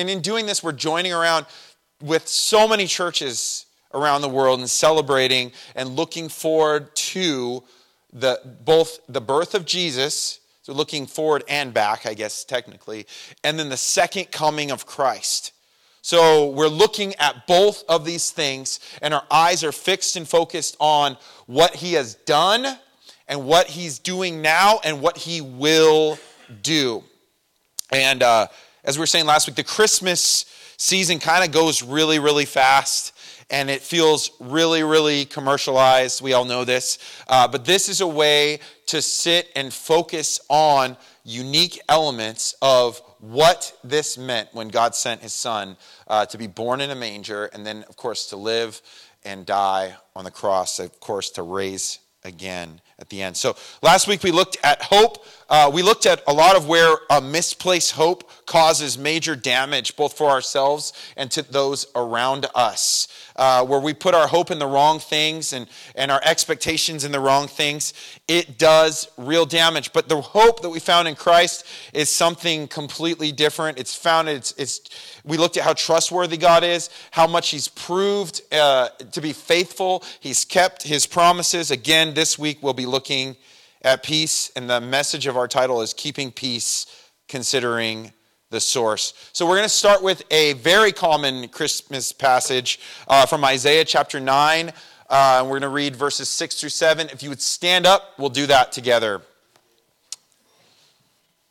And in doing this, we're joining around with so many churches around the world and celebrating and looking forward to the, both the birth of Jesus, so looking forward and back, I guess, technically, and then the second coming of Christ. So we're looking at both of these things, and our eyes are fixed and focused on what he has done and what he's doing now and what he will do. And uh, as we were saying last week, the Christmas season kind of goes really, really fast and it feels really, really commercialized. We all know this. Uh, but this is a way to sit and focus on unique elements of what this meant when God sent his son uh, to be born in a manger and then, of course, to live and die on the cross, of course, to raise again at the end. So last week we looked at hope. Uh, we looked at a lot of where a misplaced hope causes major damage, both for ourselves and to those around us. Uh, where we put our hope in the wrong things and, and our expectations in the wrong things, it does real damage. But the hope that we found in Christ is something completely different. It's found, it's, it's we looked at how trustworthy God is, how much He's proved uh, to be faithful. He's kept His promises. Again, this week we'll be looking at peace, and the message of our title is Keeping Peace, Considering the Source. So we're going to start with a very common Christmas passage uh, from Isaiah chapter 9. Uh, we're going to read verses 6 through 7. If you would stand up, we'll do that together.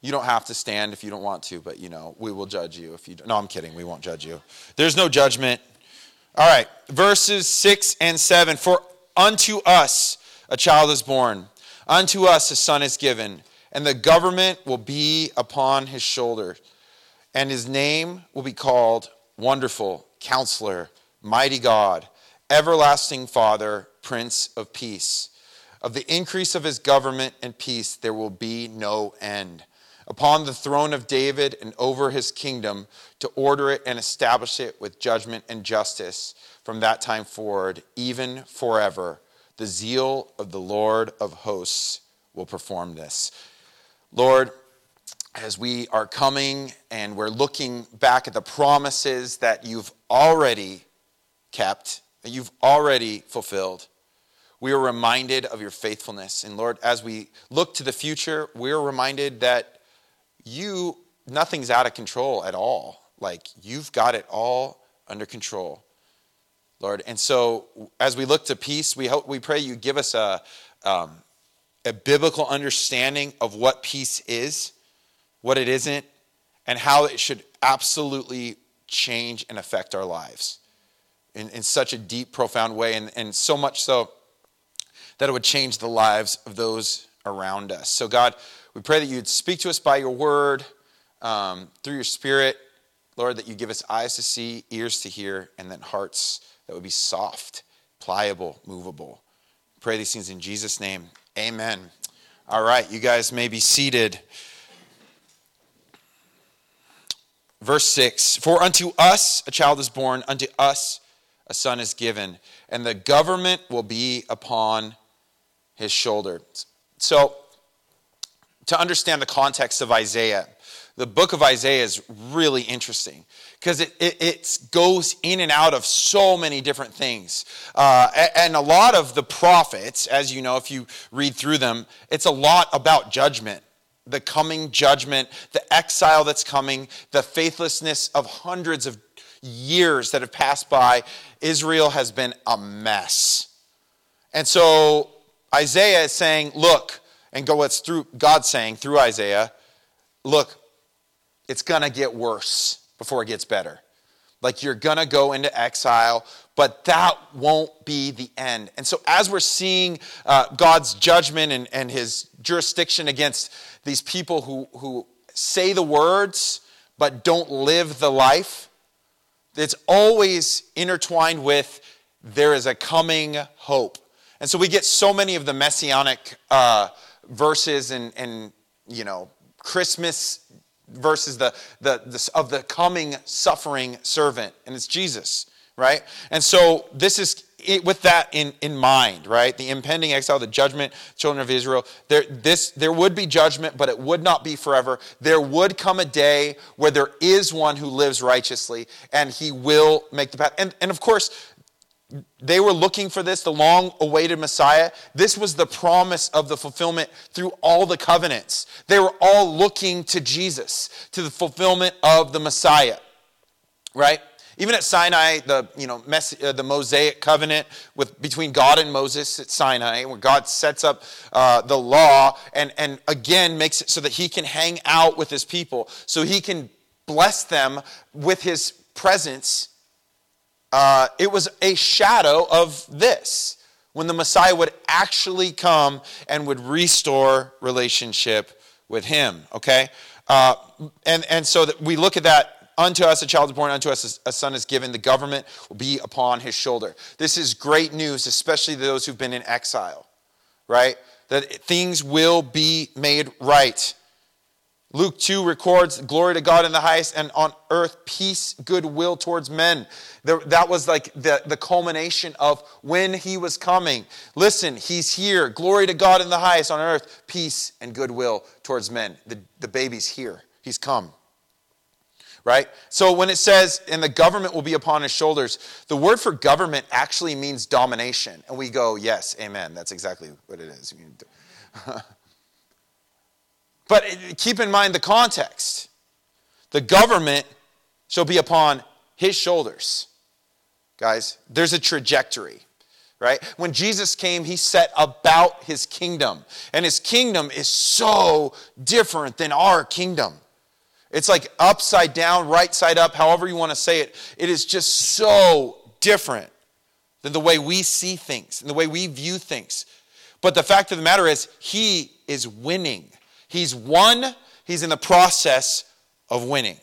You don't have to stand if you don't want to, but you know, we will judge you if you don't. No, I'm kidding. We won't judge you. There's no judgment. All right, verses 6 and 7. For unto us a child is born, unto us a son is given, and the government will be upon his shoulder. And his name will be called Wonderful, Counselor, Mighty God, Everlasting Father, Prince of Peace. Of the increase of his government and peace there will be no end upon the throne of David and over his kingdom to order it and establish it with judgment and justice from that time forward, even forever. The zeal of the Lord of hosts will perform this. Lord, as we are coming and we're looking back at the promises that you've already kept, that you've already fulfilled, we are reminded of your faithfulness. And Lord, as we look to the future, we're reminded that you, nothing's out of control at all. Like you've got it all under control, Lord. And so as we look to peace, we hope, we pray you give us a, um, a biblical understanding of what peace is, what it isn't, and how it should absolutely change and affect our lives in, in such a deep, profound way, and, and so much so that it would change the lives of those around us. So, God, we pray that you'd speak to us by your word, um, through your spirit, Lord, that you give us eyes to see, ears to hear, and then hearts that would be soft, pliable, movable. pray these things in Jesus' name. Amen. All right, you guys may be seated. Verse 6 For unto us a child is born, unto us a son is given, and the government will be upon his shoulder. So, to understand the context of Isaiah. The book of Isaiah is really interesting because it, it, goes in and out of so many different things. Uh, and a lot of the prophets, as you know, if you read through them, it's a lot about judgment the coming judgment, the exile that's coming, the faithlessness of hundreds of years that have passed by. Israel has been a mess. And so Isaiah is saying, look, and go what's through God saying through Isaiah, look, it's going to get worse before it gets better. Like you're going to go into exile, but that won't be the end. And so, as we're seeing uh, God's judgment and, and his jurisdiction against these people who, who say the words but don't live the life, it's always intertwined with there is a coming hope. And so, we get so many of the messianic. Uh, verses and, and you know, Christmas versus the, the, the, of the coming suffering servant, and it's Jesus, right? And so this is it, with that in, in mind, right? The impending exile, the judgment, children of Israel, there, this, there would be judgment, but it would not be forever. There would come a day where there is one who lives righteously, and he will make the path. And, and of course, they were looking for this, the long awaited Messiah. This was the promise of the fulfillment through all the covenants. They were all looking to Jesus, to the fulfillment of the Messiah, right? Even at Sinai, the, you know, uh, the Mosaic covenant with, between God and Moses at Sinai, where God sets up uh, the law and, and again makes it so that he can hang out with his people, so he can bless them with his presence. Uh, it was a shadow of this when the Messiah would actually come and would restore relationship with him, okay? Uh, and, and so that we look at that Unto us a child is born, unto us a son is given. The government will be upon his shoulder. This is great news, especially those who've been in exile, right? That things will be made right. Luke 2 records, Glory to God in the highest, and on earth, peace, goodwill towards men. That was like the, the culmination of when he was coming. Listen, he's here. Glory to God in the highest, on earth, peace and goodwill towards men. The, the baby's here. He's come right? So when it says, and the government will be upon his shoulders, the word for government actually means domination. And we go, yes, amen. That's exactly what it is. but keep in mind the context. The government shall be upon his shoulders. Guys, there's a trajectory right? When Jesus came, he set about his kingdom. And his kingdom is so different than our kingdom. It's like upside down, right side up, however you want to say it. It is just so different than the way we see things and the way we view things. But the fact of the matter is, he is winning. He's won, he's in the process of winning.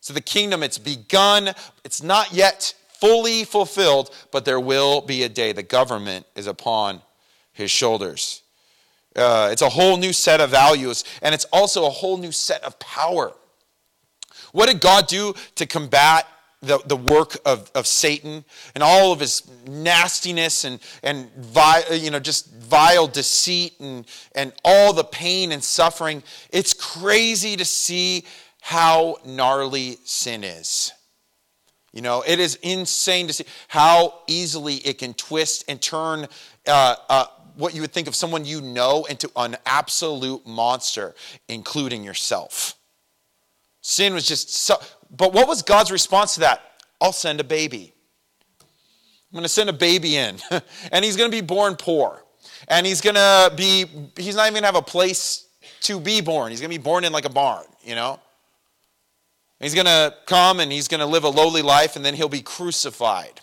So the kingdom, it's begun, it's not yet fully fulfilled, but there will be a day. The government is upon his shoulders. Uh, it's a whole new set of values, and it's also a whole new set of power. What did God do to combat the, the work of, of Satan and all of his nastiness and, and vile, you know, just vile deceit and, and all the pain and suffering? It's crazy to see how gnarly sin is. You know, it is insane to see how easily it can twist and turn uh, uh, what you would think of someone you know into an absolute monster, including yourself. Sin was just so. But what was God's response to that? I'll send a baby. I'm going to send a baby in, and he's going to be born poor. And he's going to be, he's not even going to have a place to be born. He's going to be born in like a barn, you know? He's going to come and he's going to live a lowly life, and then he'll be crucified.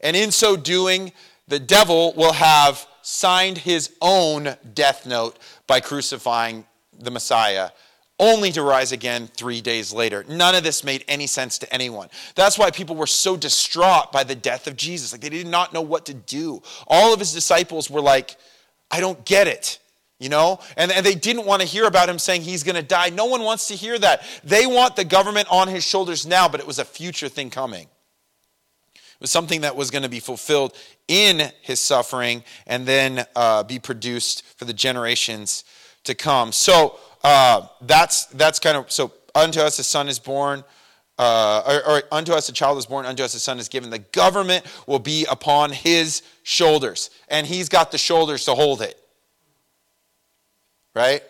And in so doing, the devil will have signed his own death note by crucifying the Messiah only to rise again three days later. None of this made any sense to anyone. That's why people were so distraught by the death of Jesus. Like they did not know what to do. All of his disciples were like, I don't get it. You know, and, and they didn't want to hear about him saying he's going to die. No one wants to hear that. They want the government on his shoulders now, but it was a future thing coming. It was something that was going to be fulfilled in his suffering and then uh, be produced for the generations to come. So, uh, that's that's kind of so. Unto us a son is born. Uh, or, or, unto us a child is born, unto us a son is given. The government will be upon his shoulders, and he's got the shoulders to hold it. Right?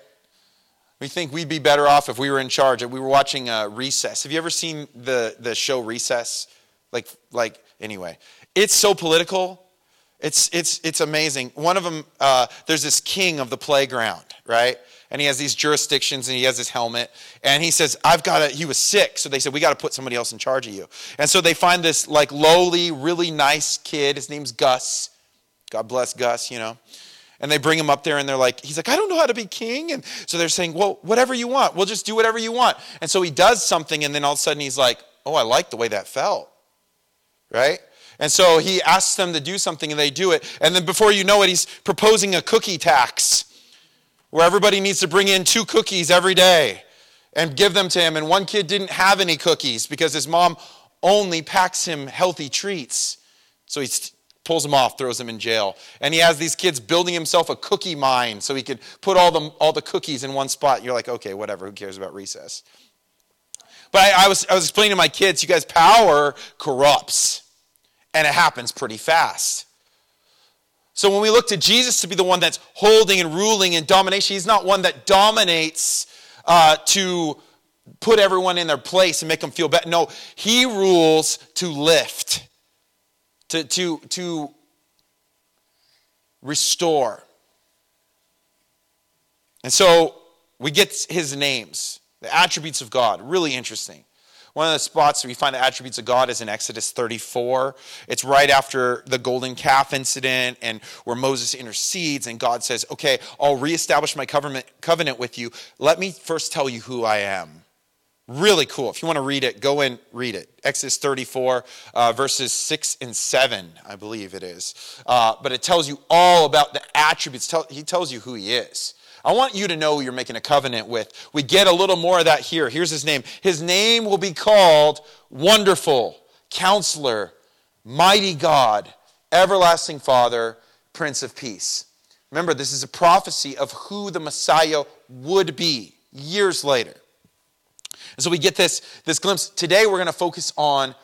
We think we'd be better off if we were in charge. And we were watching uh, Recess. Have you ever seen the, the show Recess? Like, like anyway, it's so political. It's, it's, it's amazing. One of them, uh, there's this king of the playground, right? And he has these jurisdictions and he has his helmet. And he says i've got to he was sick. So they said we got to put somebody else in charge of you. And so they find this like lowly really nice kid. His name's gus. God bless gus you know. And they bring him up there and they're like he's like i don't know how to be king. And so they're saying well whatever you want. We'll just do whatever you want. And so he does something and then all of a sudden he's like oh i like the way that felt. Right? And so he asks them to do something and they do it. And then before you know it he's proposing a cookie tax where everybody needs to bring in two cookies every day and give them to him. And one kid didn't have any cookies because his mom only packs him healthy treats. So he pulls him off, throws him in jail. And he has these kids building himself a cookie mine so he could put all the, all the cookies in one spot. You're like, okay, whatever, who cares about recess? But I, I, was, I was explaining to my kids, you guys, power corrupts, and it happens pretty fast. So when we look to Jesus to be the one that's holding and ruling and domination, he's not one that dominates uh, to put everyone in their place and make them feel better. No, he rules to lift, to, to, to restore. And so we get his names, the attributes of God. Really interesting. One of the spots that we find the attributes of God is in Exodus 34. It's right after the golden calf incident and where Moses intercedes and God says, Okay, I'll reestablish my covenant, covenant with you. Let me first tell you who I am. Really cool. If you want to read it, go and read it. Exodus 34, uh, verses 6 and 7, I believe it is. Uh, but it tells you all about the attributes. Tell, he tells you who he is. I want you to know you're making a covenant with. We get a little more of that here. Here's his name. His name will be called Wonderful, Counselor, Mighty God, Everlasting Father, Prince of Peace. Remember, this is a prophecy of who the Messiah would be years later. And so we get this, this glimpse. Today we're going to focus on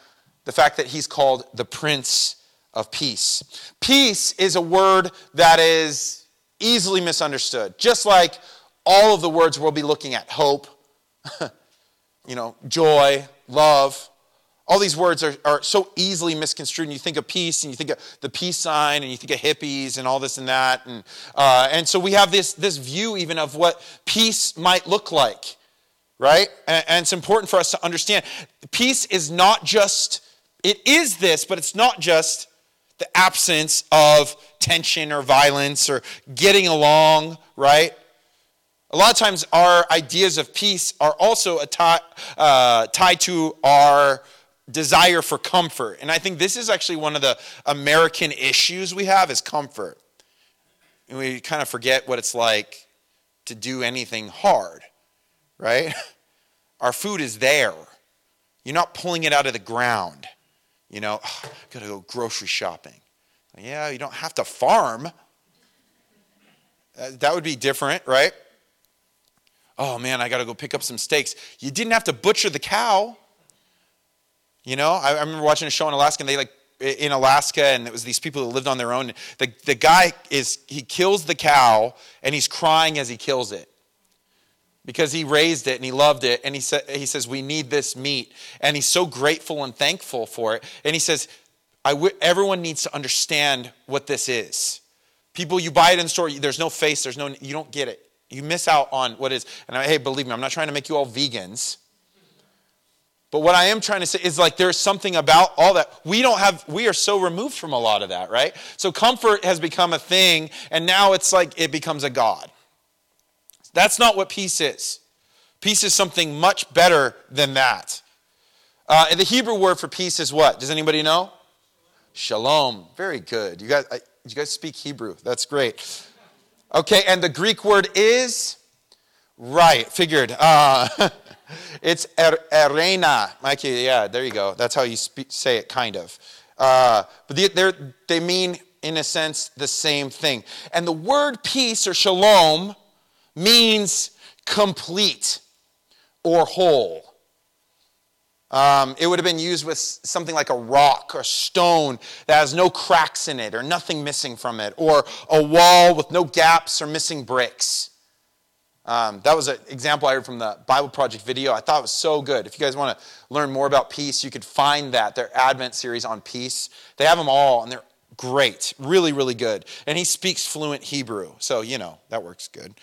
the fact that he's called the Prince of Peace. Peace is a word that is easily misunderstood. Just like all of the words we'll be looking at hope, you know, joy, love. All these words are, are so easily misconstrued. And you think of peace and you think of the peace sign and you think of hippies and all this and that. And, uh, and so we have this, this view even of what peace might look like, right? And, and it's important for us to understand peace is not just, it is this, but it's not just the absence of tension or violence or getting along, right? A lot of times, our ideas of peace are also tie, uh, tied to our desire for comfort. And I think this is actually one of the American issues we have is comfort. And we kind of forget what it's like to do anything hard, right? Our food is there. You're not pulling it out of the ground. You know, oh, got to go grocery shopping. Yeah, you don't have to farm. That would be different, right? Oh man, I got to go pick up some steaks. You didn't have to butcher the cow. You know, I, I remember watching a show in Alaska, and they like in Alaska, and it was these people that lived on their own. The, the guy is, he kills the cow, and he's crying as he kills it because he raised it and he loved it. And he, sa- he says, We need this meat. And he's so grateful and thankful for it. And he says, w- everyone needs to understand what this is. People, you buy it in store, there's no face, there's no, you don't get it. You miss out on what is. And I, hey, believe me, I'm not trying to make you all vegans. But what I am trying to say is like there's something about all that. We don't have, we are so removed from a lot of that, right? So comfort has become a thing, and now it's like it becomes a God. That's not what peace is. Peace is something much better than that. Uh, the Hebrew word for peace is what? Does anybody know? Shalom. Very good. You guys, I, you guys speak Hebrew. That's great. Okay, and the Greek word is right. Figured. Uh, it's er, erena. Mikey, yeah, there you go. That's how you speak, say it, kind of. Uh, but they, they mean, in a sense, the same thing. And the word peace or shalom means complete or whole. Um, it would have been used with something like a rock or stone that has no cracks in it or nothing missing from it, or a wall with no gaps or missing bricks. Um, that was an example I heard from the Bible Project video. I thought it was so good. If you guys want to learn more about peace, you could find that, their Advent series on peace. They have them all, and they're great, really, really good. And he speaks fluent Hebrew, so, you know, that works good.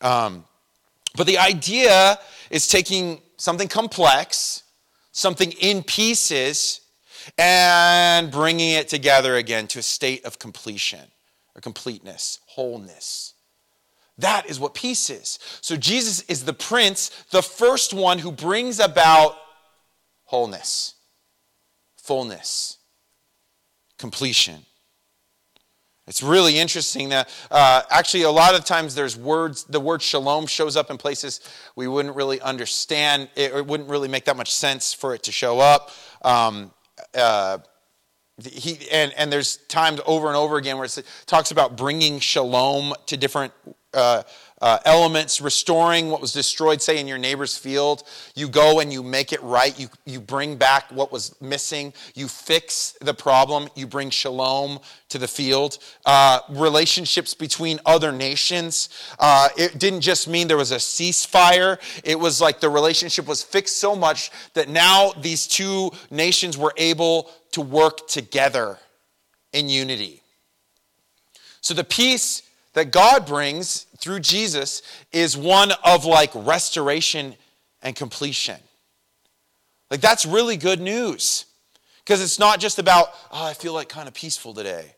Um, but the idea is taking something complex something in pieces and bringing it together again to a state of completion or completeness, wholeness. That is what peace is. So Jesus is the prince, the first one who brings about wholeness, fullness, completion. It's really interesting that uh, actually a lot of times there's words, the word shalom shows up in places we wouldn't really understand. It, it wouldn't really make that much sense for it to show up. Um, uh, he, and, and there's times over and over again where it talks about bringing shalom to different uh, uh, elements, restoring what was destroyed, say in your neighbor's field. You go and you make it right. You, you bring back what was missing. You fix the problem. You bring shalom to the field. Uh, relationships between other nations. Uh, it didn't just mean there was a ceasefire, it was like the relationship was fixed so much that now these two nations were able to work together in unity. So the peace that God brings through Jesus is one of like restoration and completion. Like that's really good news because it's not just about, oh, I feel like kind of peaceful today.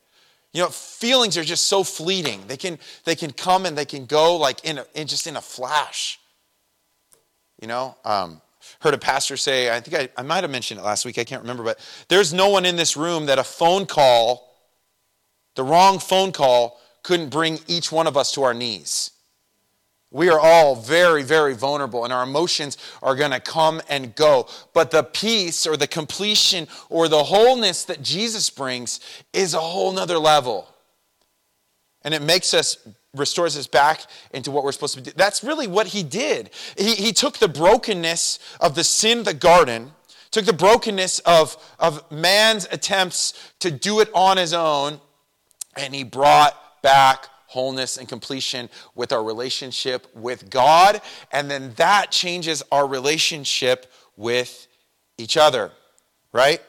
You know, feelings are just so fleeting. They can, they can come and they can go like in, a, in just in a flash. You know, um, heard a pastor say, I think I, I might have mentioned it last week, I can't remember, but there's no one in this room that a phone call, the wrong phone call, couldn't bring each one of us to our knees. We are all very, very vulnerable, and our emotions are going to come and go. But the peace or the completion or the wholeness that Jesus brings is a whole nother level. And it makes us, restores us back into what we're supposed to do. That's really what he did. He, he took the brokenness of the sin the garden, took the brokenness of, of man's attempts to do it on his own, and he brought back wholeness and completion with our relationship with God. And then that changes our relationship with each other, right?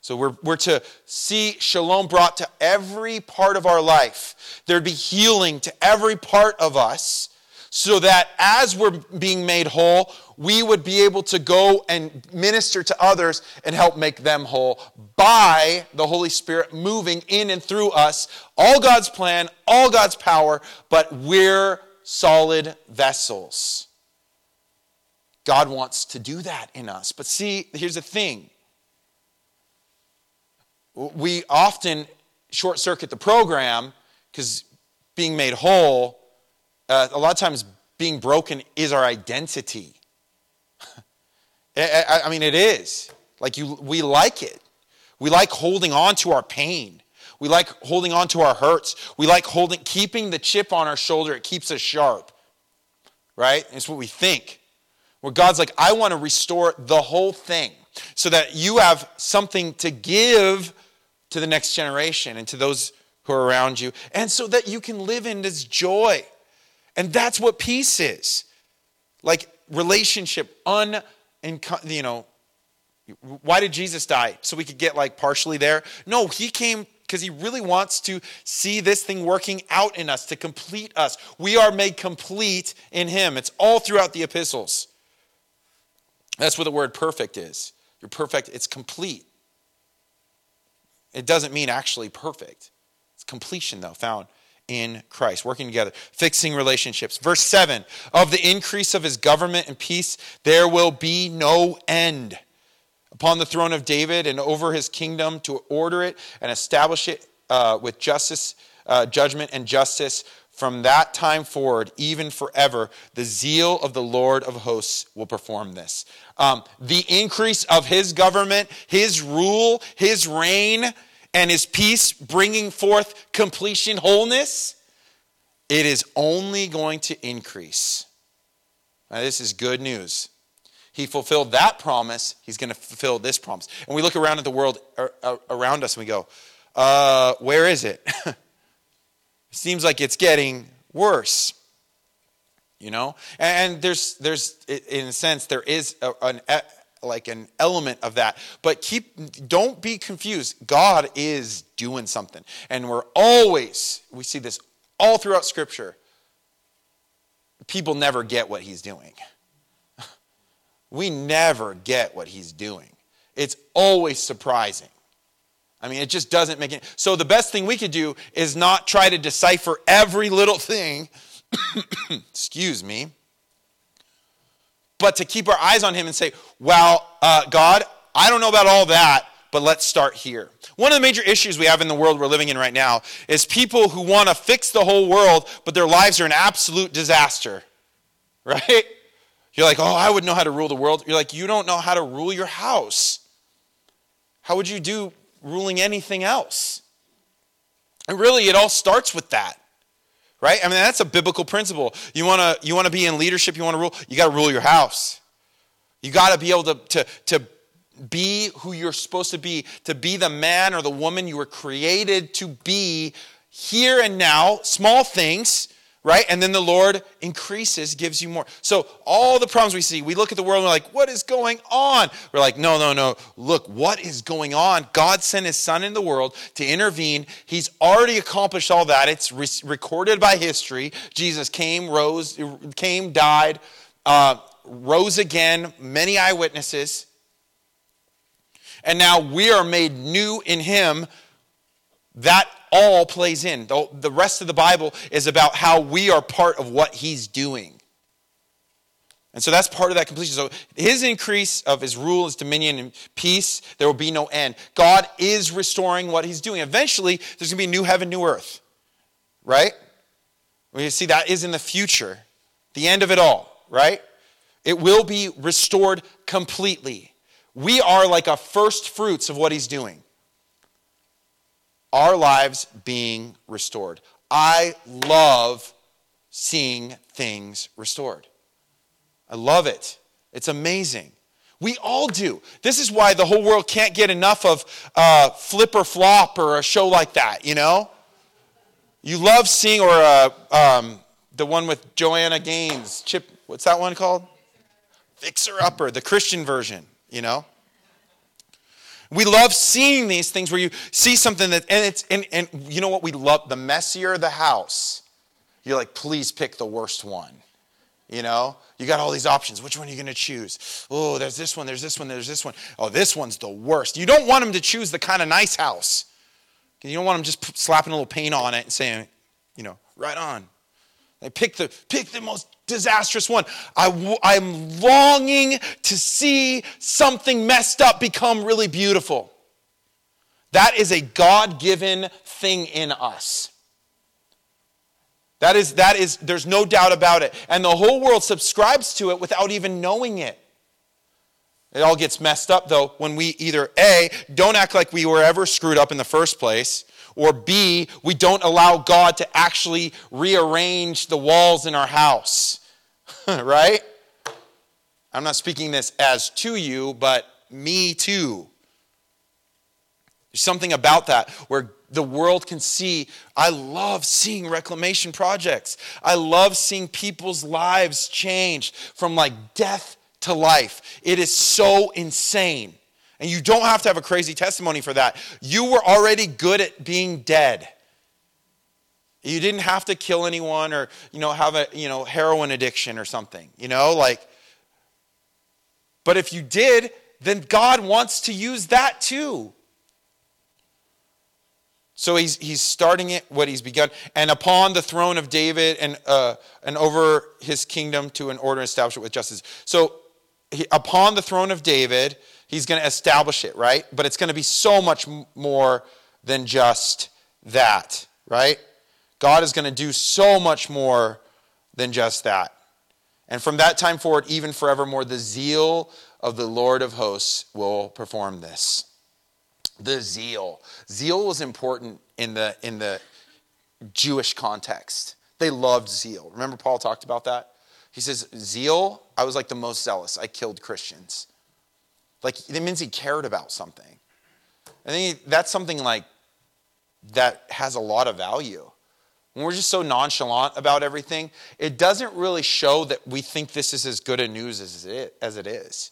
So we're, we're to see shalom brought to every part of our life. There'd be healing to every part of us so that as we're being made whole, we would be able to go and minister to others and help make them whole by the Holy Spirit moving in and through us. All God's plan, all God's power, but we're solid vessels. God wants to do that in us. But see, here's the thing we often short circuit the program because being made whole uh, a lot of times being broken is our identity. I, I, mean, it is. Like you, we like it. We like holding on to our pain. We like holding on to our hurts. We like holding, keeping the chip on our shoulder. It keeps us sharp, right? It's what we think. Where God's like, I want to restore the whole thing so that you have something to give to the next generation and to those who are around you, and so that you can live in this joy and that's what peace is. Like relationship, un, you know, why did Jesus die? So we could get like partially there? No, he came because he really wants to see this thing working out in us to complete us. We are made complete in him. It's all throughout the epistles. That's what the word perfect is. You're perfect, it's complete. It doesn't mean actually perfect. It's completion, though, found in Christ, working together, fixing relationships. Verse 7 Of the increase of his government and peace, there will be no end upon the throne of David and over his kingdom to order it and establish it uh, with justice, uh, judgment, and justice. From that time forward, even forever, the zeal of the Lord of hosts will perform this. Um, the increase of his government, his rule, his reign, and his peace bringing forth completion, wholeness, it is only going to increase. Now, this is good news. He fulfilled that promise, he's going to fulfill this promise. And we look around at the world around us and we go, uh, where is it? it seems like it's getting worse you know and there's there's in a sense there is an like an element of that. But keep don't be confused. God is doing something. And we're always we see this all throughout scripture. People never get what he's doing. We never get what he's doing. It's always surprising. I mean, it just doesn't make it. So the best thing we could do is not try to decipher every little thing. Excuse me but to keep our eyes on Him and say, well, uh, God, I don't know about all that, but let's start here. One of the major issues we have in the world we're living in right now is people who want to fix the whole world, but their lives are an absolute disaster, right? You're like, oh, I would know how to rule the world. You're like, you don't know how to rule your house. How would you do ruling anything else. And really, it all starts with that. Right? I mean, that's a biblical principle. You want to you want to be in leadership, you want to rule, you got to rule your house. You got to be able to, to, to be who you're supposed to be, to be the man or the woman you were created to be here and now, small things, right? And then the Lord increases, gives you more. So, all the problems we see, we look at the world and we're like, what is going on? We're like, no, no, no. Look, what is going on? God sent his son in the world to intervene. He's already accomplished all that. It's re- recorded by history. Jesus came, rose, came, died, uh, rose again, many eyewitnesses. And now we are made new in him. That all plays in. The, the rest of the Bible is about how we are part of what he's doing. And so that's part of that completion. So his increase of his rule, his dominion, and peace, there will be no end. God is restoring what he's doing. Eventually, there's going to be a new heaven, new earth. Right? We see that is in the future, the end of it all, right? It will be restored completely. We are like a first fruits of what he's doing our lives being restored. I love seeing things restored. I love it. It's amazing. We all do. This is why the whole world can't get enough of uh, Flip or Flop or a show like that, you know? You love seeing, or uh, um, the one with Joanna Gaines, Chip, what's that one called? Fixer Upper, the Christian version, you know? We love seeing these things where you see something that, and it's, and, and you know what we love? The messier the house, you're like, please pick the worst one. You know, you got all these options. Which one are you going to choose? Oh, there's this one, there's this one, there's this one. Oh, this one's the worst. You don't want them to choose the kind of nice house. You don't want them just slapping a little paint on it and saying, you know, right on. They pick the, pick the most disastrous one. I, I'm longing to see something messed up become really beautiful. That is a God given thing in us. That is, that is, there's no doubt about it. And the whole world subscribes to it without even knowing it. It all gets messed up, though, when we either A, don't act like we were ever screwed up in the first place, or B, we don't allow God to actually rearrange the walls in our house. right? I'm not speaking this as to you, but me too. There's something about that where the world can see. I love seeing reclamation projects. I love seeing people's lives change from like death to life. It is so insane. And you don't have to have a crazy testimony for that. You were already good at being dead. You didn't have to kill anyone or, you know, have a, you know, heroin addiction or something, you know, like But if you did, then God wants to use that too. So he's, he's starting it, what he's begun. And upon the throne of David and, uh, and over his kingdom to an order and establish it with justice. So he, upon the throne of David, he's going to establish it, right? But it's going to be so much more than just that, right? God is going to do so much more than just that. And from that time forward, even forevermore, the zeal of the Lord of hosts will perform this. The zeal. Zeal was important in the, in the Jewish context. They loved zeal. Remember, Paul talked about that? He says, Zeal, I was like the most zealous. I killed Christians. Like, it means he cared about something. I think that's something like that has a lot of value. When we're just so nonchalant about everything, it doesn't really show that we think this is as good a news as it, as it is.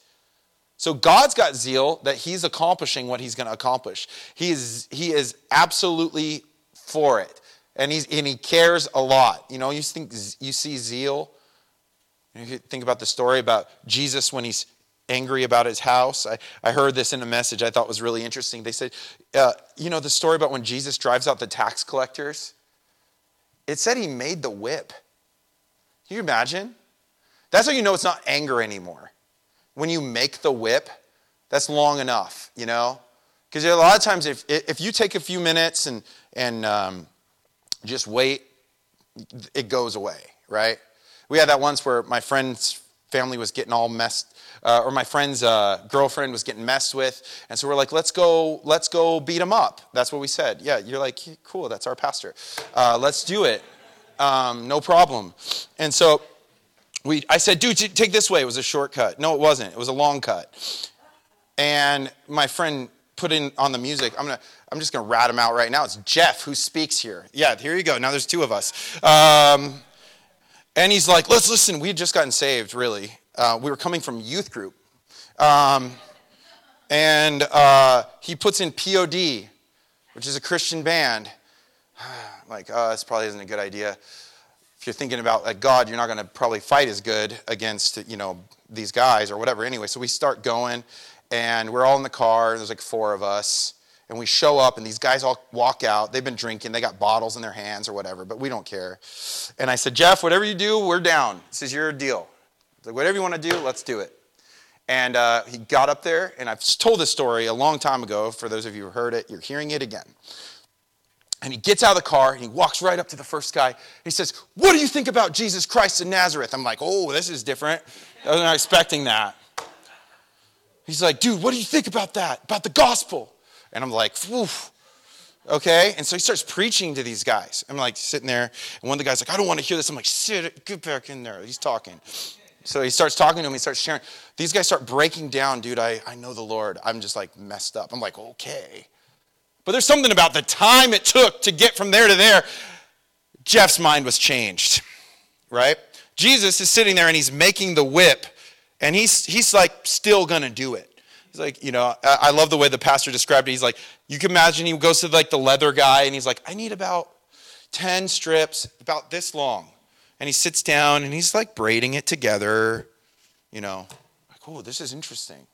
So God's got zeal that he's accomplishing what he's going to accomplish. He is, he is absolutely for it. And, he's, and he cares a lot. You know, you, think, you see zeal. You think about the story about Jesus when he's angry about his house. I, I heard this in a message I thought was really interesting. They said, uh, you know, the story about when Jesus drives out the tax collectors? It said he made the whip. Can you imagine? That's how you know it's not anger anymore. When you make the whip, that's long enough, you know? Because a lot of times, if, if you take a few minutes and, and um, just wait, it goes away, right? We had that once where my friend's family was getting all messed, uh, or my friend's uh, girlfriend was getting messed with, and so we're like, let's go, let's go beat him up. That's what we said. Yeah, you're like, cool, that's our pastor. Uh, let's do it. Um, no problem. And so we, I said, dude, take this way. It was a shortcut. No, it wasn't. It was a long cut. And my friend put in on the music. I'm gonna, I'm just gonna rat him out right now. It's Jeff who speaks here. Yeah, here you go. Now there's two of us. Um, and he's like, let's listen. We had just gotten saved, really. Uh, we were coming from youth group. Um, and uh, he puts in POD, which is a Christian band. Like, oh, this probably isn't a good idea. If you're thinking about like God, you're not going to probably fight as good against you know these guys or whatever. Anyway, so we start going, and we're all in the car. There's like four of us, and we show up, and these guys all walk out. They've been drinking. They got bottles in their hands or whatever, but we don't care. And I said, Jeff, whatever you do, we're down. This is your deal. Like, whatever you want to do, let's do it. And uh, he got up there, and I've told this story a long time ago. For those of you who heard it, you're hearing it again. And he gets out of the car and he walks right up to the first guy. He says, What do you think about Jesus Christ of Nazareth? I'm like, Oh, this is different. I was not expecting that. He's like, Dude, what do you think about that? About the gospel? And I'm like, Oof. Okay. And so he starts preaching to these guys. I'm like sitting there, and one of the guys like, I don't want to hear this. I'm like, sit, get back in there. He's talking. So he starts talking to him. He starts sharing. These guys start breaking down, dude. I, I know the Lord. I'm just like messed up. I'm like, okay. But there's something about the time it took to get from there to there. Jeff's mind was changed, right? Jesus is sitting there and he's making the whip, and he's, he's like still gonna do it. He's like, you know, I love the way the pastor described it. He's like, you can imagine he goes to like the leather guy and he's like, I need about 10 strips, about this long. And he sits down and he's like braiding it together, you know, like, oh, this is interesting.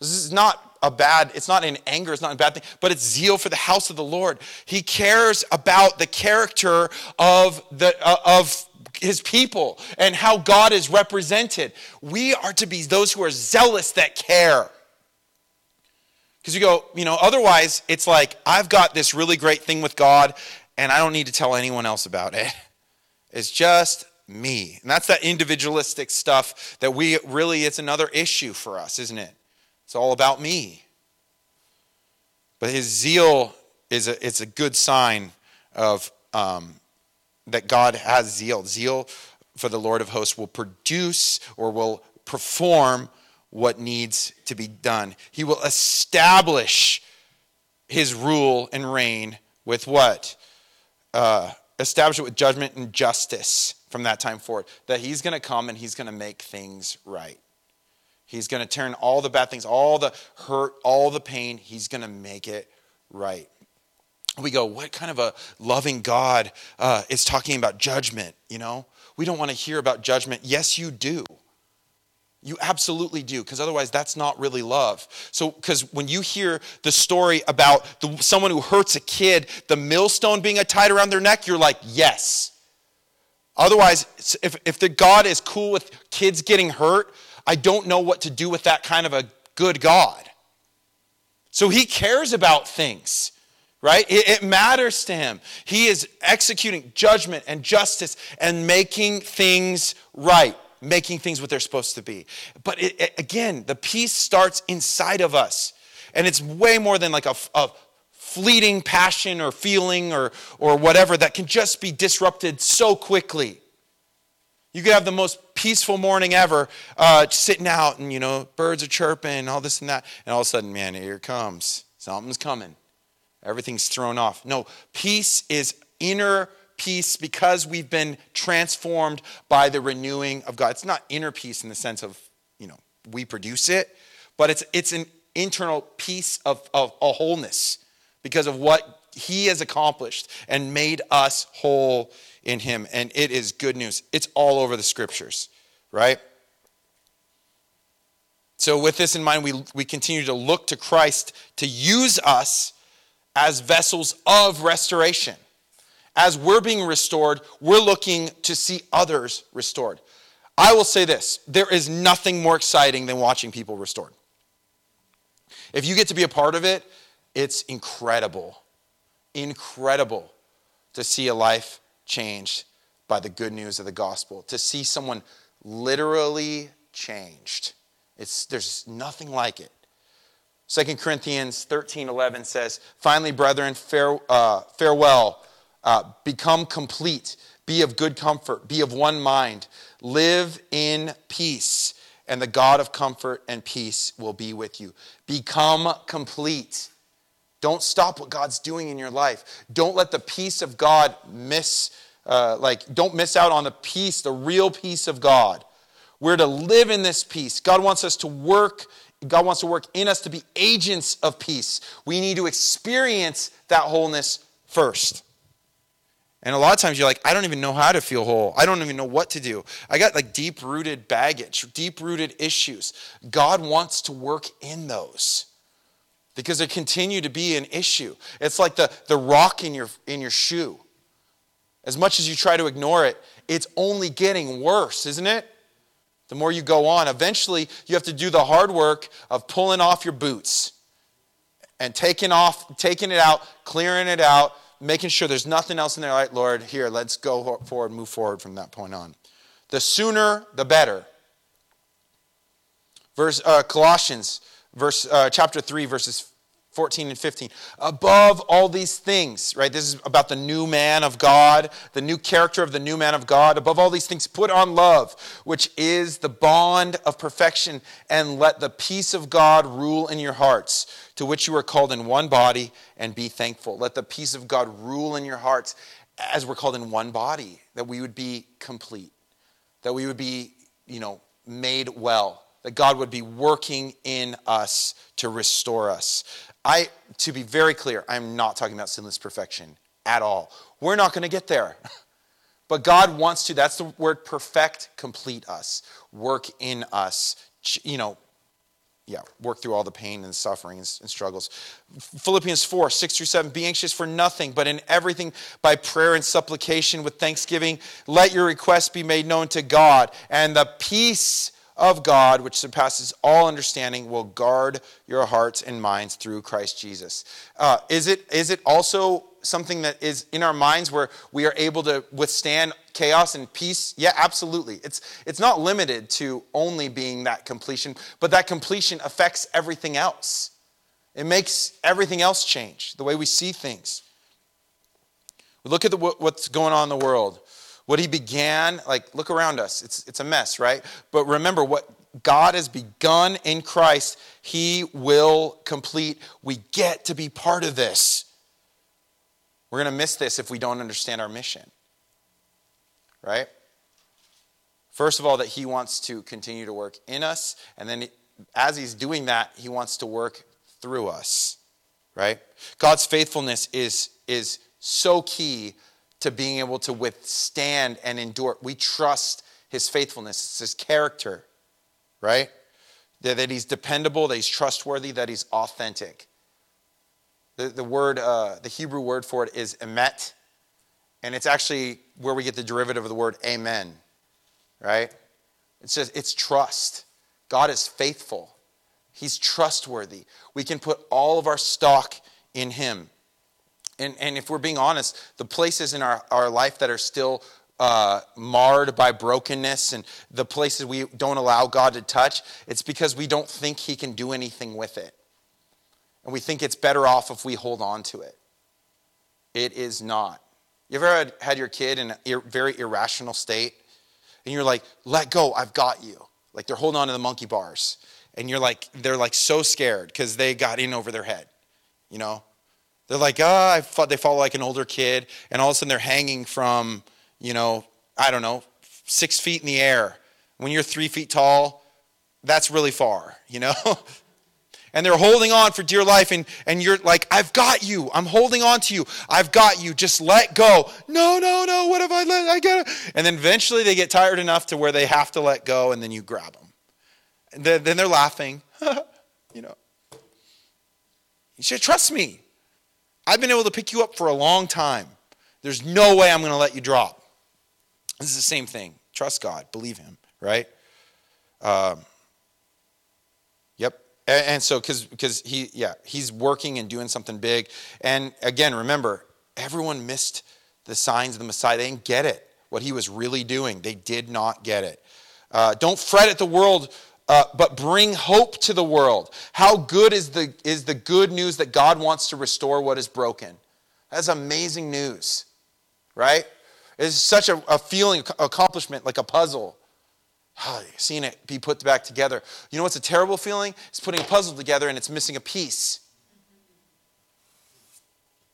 This is not a bad, it's not in anger, it's not a bad thing, but it's zeal for the house of the Lord. He cares about the character of the uh, of his people and how God is represented. We are to be those who are zealous that care. Because you go, you know, otherwise it's like, I've got this really great thing with God and I don't need to tell anyone else about it. It's just me. And that's that individualistic stuff that we really, it's another issue for us, isn't it? It's all about me. But his zeal is a, it's a good sign of um, that God has zeal. Zeal for the Lord of hosts will produce or will perform what needs to be done. He will establish his rule and reign with what? Uh, establish it with judgment and justice from that time forward. That he's going to come and he's going to make things right. He's going to turn all the bad things, all the hurt, all the pain, he's going to make it right. We go, what kind of a loving God uh, is talking about judgment? You know, we don't want to hear about judgment. Yes, you do. You absolutely do, because otherwise that's not really love. So, because when you hear the story about the, someone who hurts a kid, the millstone being tied around their neck, you're like, yes. Otherwise, if, if the God is cool with kids getting hurt, I don't know what to do with that kind of a good God. So he cares about things, right? It, it, matters to him. He is executing judgment and justice and making things right, making things what they're supposed to be. But it, it, again, the peace starts inside of us. And it's way more than like a, a fleeting passion or feeling or, or whatever that can just be disrupted so quickly. You could have the most peaceful morning ever, uh, sitting out and, you know, birds are chirping, and all this and that. And all of a sudden, man, here comes. Something's coming. Everything's thrown off. No, peace is inner peace because we've been transformed by the renewing of God. It's not inner peace in the sense of, you know, we produce it, but it's, it's an internal peace of, of a wholeness because of what He has accomplished and made us whole in him. And it is good news. It's all over the scriptures, right? So, with this in mind, we, we continue to look to Christ to use us as vessels of restoration. As we're being restored, we're looking to see others restored. I will say this there is nothing more exciting than watching people restored. If you get to be a part of it, it's incredible. Incredible to see a life changed by the good news of the gospel, to see someone literally changed. It's, there's nothing like it. 2 Corinthians 13 11 says, Finally, brethren, fare, uh, farewell, uh, become complete, be of good comfort, be of one mind, live in peace, and the God of comfort and peace will be with you. Become complete. Don't stop what God's doing in your life. Don't let the peace of God miss, uh, like, don't miss out on the peace, the real peace of God. We're to live in this peace. God wants us to work. God wants to work in us to be agents of peace. We need to experience that wholeness first. And a lot of times you're like, I don't even know how to feel whole. I don't even know what to do. I got like deep rooted baggage, deep rooted issues. God wants to work in those because they continue to be an issue. It's like the, the rock in your, in your shoe. As much as you try to ignore it, it's only getting worse, isn't it? The more you go on, eventually you have to do the hard work of pulling off your boots and taking off, taking it out, clearing it out, making sure there's nothing else in there. Like, Lord, here, let's go forward, move forward from that point on. The sooner, the better. Verse uh, Colossians, verse uh, chapter three, verses 14 and 15. Above all these things, right? This is about the new man of God, the new character of the new man of God. Above all these things, put on love, which is the bond of perfection, and let the peace of God rule in your hearts, to which you are called in one body, and be thankful. Let the peace of God rule in your hearts as we're called in one body, that we would be complete, that we would be, you know, made well that God would be working in us to restore us. I, to be very clear, I'm not talking about sinless perfection at all. We're not going to get there. But God wants to, that's the word perfect, complete us, work in us, you know, yeah, work through all the pain and suffering and struggles. Philippians 4, 6 through 7, be anxious for nothing, but in everything by prayer and supplication with thanksgiving, let your requests be made known to God, and the peace of God, which surpasses all understanding, will guard your hearts and minds through Christ Jesus. Uh, is, it, is it also something that is in our minds where we are able to withstand chaos and peace? Yeah, absolutely. It's, it's not limited to only being that completion, but that completion affects everything else. It makes everything else change, the way we see things. We look at the, what's going on in the world. What he began, like, look around us. It's, it's a mess, right? But remember, what God has begun in Christ, he will complete. We get to be part of this. We're going to miss this if we don't understand our mission, right? First of all, that he wants to continue to work in us. And then as he's doing that, he wants to work through us, right? God's faithfulness is, is so key to being able to withstand and endure. We trust his faithfulness, it's his character, right? That, that he's dependable, that he's trustworthy, that he's authentic. The, the word, uh, the Hebrew word for it is emet, and it's actually where we get the derivative of the word amen, right? It says it's trust. God is faithful. He's trustworthy. We can put all of our stock in him and, and if we're being honest, the places in our, our life that are still uh, marred by brokenness and the places we don't allow God to touch, it's because we don't think He can do anything with it. And we think it's better off if we hold on to it. It is not. You ever had, had your kid in a very irrational state? And you're like, let go, I've got you. Like they're holding on to the monkey bars. And you're like, they're like so scared because they got in over their head, you know? They're like, ah, oh, they follow like an older kid, and all of a sudden they're hanging from, you know, I don't know, six feet in the air. When you're three feet tall, that's really far, you know? and they're holding on for dear life, and, and you're like, I've got you. I'm holding on to you. I've got you. Just let go. No, no, no. What have I let? I got. And then eventually they get tired enough to where they have to let go, and then you grab them. And then, then they're laughing, you know. You should trust me. I've been able to pick you up for a long time. There's no way I'm going to let you drop. This is the same thing. Trust God, believe Him, right? Um. And, and so, because he, yeah, he's working and doing something big. And again, remember, everyone missed the signs of the Messiah. They didn't get it. What he was really doing, they did not get it. Uh, don't fret at the world, uh, but bring hope to the world. How good is the, is the good news that God wants to restore what is broken? That's amazing news, right? It's such a, a feeling, accomplishment, like a puzzle. Seeing it be put back together. You know what's a terrible feeling? It's putting a puzzle together and it's missing a piece.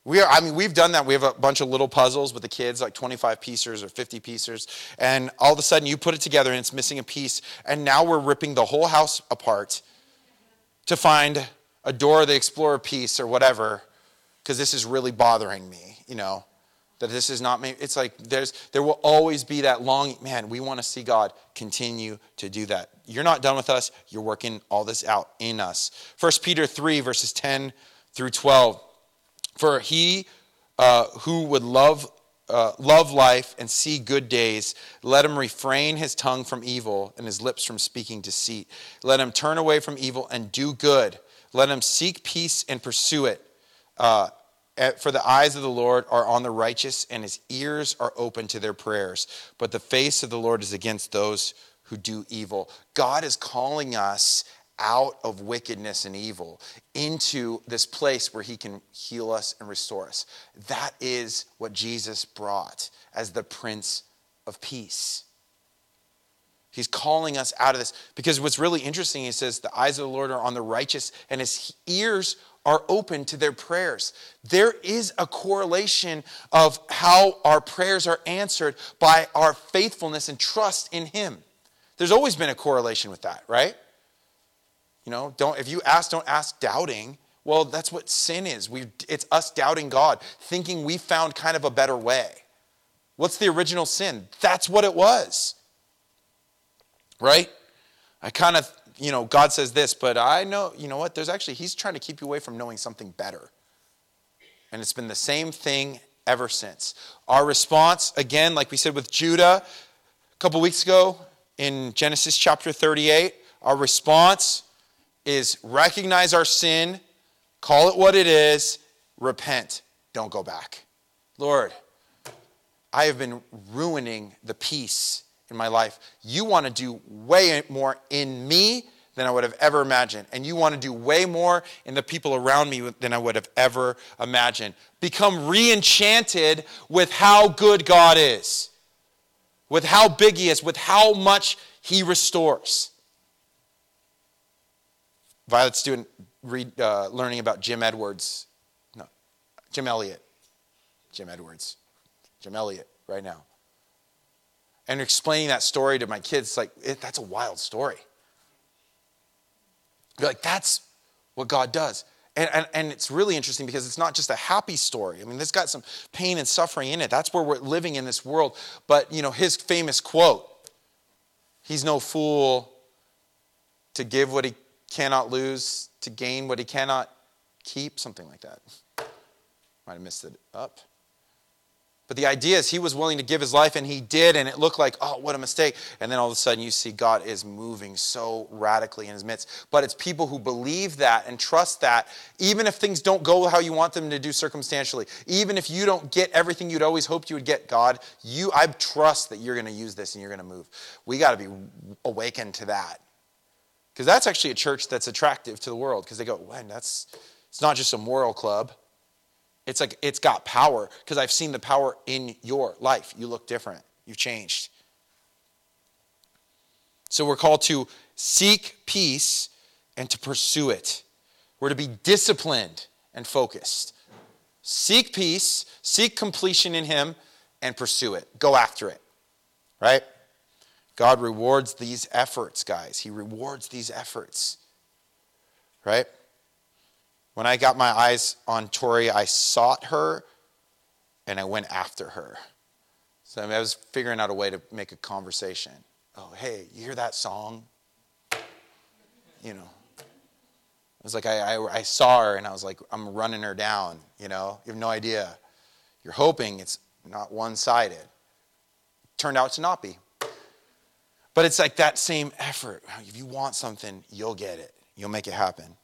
We are, I mean, we've done that. We have a bunch of little puzzles with the kids, like 25 pieces or 50 pieces. And all of a sudden you put it together and it's missing a piece. And now we're ripping the whole house apart to find a Dora the Explorer piece or whatever, because this is really bothering me, you know, that this is not me. It's like there's, there will always be that long, man, we want to see God continue to do that. You're not done with us. You're working all this out in us. 1 Peter 3, verses 10 through 12. For he uh, who would love, uh, love life and see good days, let him refrain his tongue from evil and his lips from speaking deceit. Let him turn away from evil and do good. Let him seek peace and pursue it. Uh, for the eyes of the Lord are on the righteous, and his ears are open to their prayers. But the face of the Lord is against those who do evil. God is calling us out of wickedness and evil into this place where he can heal us and restore us. That is what Jesus brought as the Prince of Peace. He's calling us out of this because what's really interesting, he says, the eyes of the Lord are on the righteous and his ears are open to their prayers. There is a correlation of how our prayers are answered by our faithfulness and trust in him. There's always been a correlation with that, right? You know, don't if you ask, don't ask doubting. Well, that's what sin is. We it's us doubting God, thinking we found kind of a better way. What's the original sin? That's what it was. Right? I kind of, you know, God says this, but I know, you know what? There's actually he's trying to keep you away from knowing something better. And it's been the same thing ever since. Our response, again, like we said with Judah a couple weeks ago in Genesis chapter 38, our response is recognize our sin, call it what it is, repent, don't go back. Lord, I have been ruining the peace in my life. You want to do way more in me than I would have ever imagined. And you want to do way more in the people around me than I would have ever imagined. Become re enchanted with how good God is, with how big He is, with how much He restores. Violet student read, uh, learning about Jim Edwards. No, Jim Elliot. Jim Edwards. Jim Elliot right now. And explaining that story to my kids, like, it, that's a wild story. You're like, that's what God does. And, and, and, it's really interesting because it's not just a happy story. I mean, there's got some pain and suffering in it. That's where we're living in this world. But, you know, his famous quote, he's no fool to give what he cannot lose to gain what he cannot keep, something like that. Might have missed it up. But the idea is he was willing to give his life and he did, and it looked like, oh, what a mistake. And then all of a sudden you see God is moving so radically in his midst. But it's people who believe that and trust that, even if things don't go how you want them to do circumstantially, even if you don't get everything you'd always hoped you would get, God, you I trust that you're going to use this and you're going to move. We got to be awakened to that. Because that's actually a church that's attractive to the world because they go, when that's it's not just a moral club. It's like it's got power because I've seen the power in your life. You look different. You've changed. So we're called to seek peace and to pursue it. We're to be disciplined and focused. Seek peace, seek completion in Him, and pursue it. Go after it. Right? God rewards these efforts, guys. He rewards these efforts. Right? When I got my eyes on Tori, I sought her and I went after her. So I was figuring out a way to make a conversation. Oh, hey, you hear that song? You know, it was like I, I, I saw her and I was like, I'm running her down. You know, you have no idea. You're hoping it's not one sided. Turned out to not be. But it's like that same effort. If you want something, you'll get it, you'll make it happen.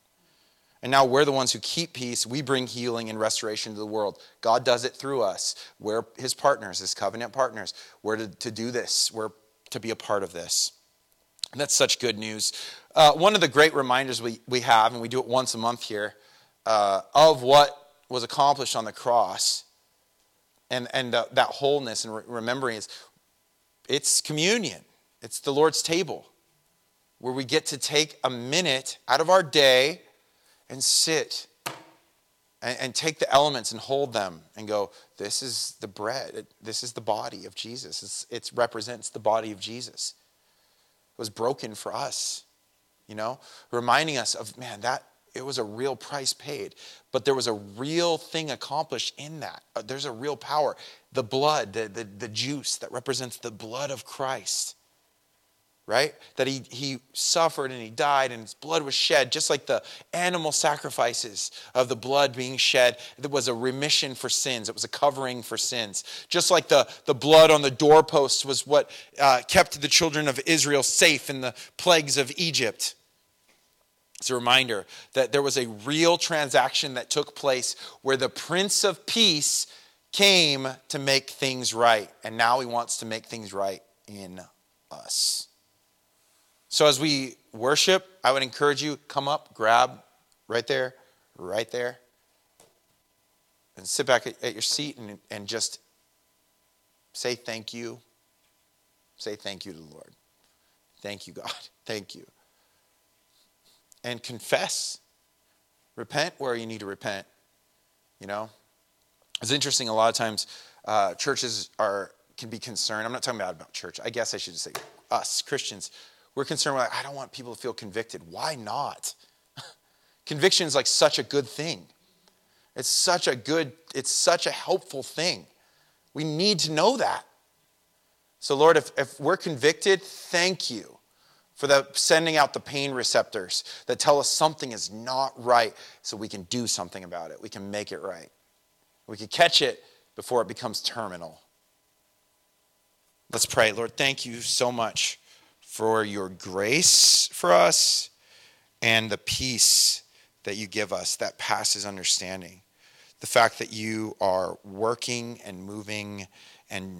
And now we're the ones who keep peace. We bring healing and restoration to the world. God does it through us. We're his partners, his covenant partners. We're to, to do this, we're to be a part of this. And that's such good news. Uh, one of the great reminders we, we have, and we do it once a month here, uh, of what was accomplished on the cross and, and uh, that wholeness and re- remembering is it's communion, it's the Lord's table where we get to take a minute out of our day and sit and, and take the elements and hold them and go, this is the bread, this is the body of Jesus. It represents the body of Jesus. It was broken for us, you know, reminding us of, man, that it was a real price paid, but there was a real thing accomplished in that. Uh, there's a real power. The blood, the, the, the juice that represents the blood of Christ right? That he, he suffered and he died and his blood was shed, just like the animal sacrifices of the blood being shed. It was a remission for sins, it was a covering for sins. Just like the, the blood on the doorposts was what uh, kept the children of Israel safe in the plagues of Egypt. It's a reminder that there was a real transaction that took place where the Prince of Peace came to make things right, and now he wants to make things right in us. So as we worship, I would encourage you come up, grab right there, right there, and sit back at, your seat and, and just say thank you. Say thank you to the Lord. Thank you, God. Thank you. And confess. Repent where you need to repent. You know? It's interesting, a lot of times uh, churches are can be concerned. I'm not talking about, about church. I guess I should say us, Christians we're concerned with, I don't want people to feel convicted. Why not? Conviction is like such a good thing. It's such a good, it's such a helpful thing. We need to know that. So, Lord, if, if we're convicted, thank you for the sending out the pain receptors that tell us something is not right so we can do something about it. We can make it right. We can catch it before it becomes terminal. Let's pray. Lord, thank you so much for your grace for us and the peace that you give us that passes understanding. The fact that you are working and moving and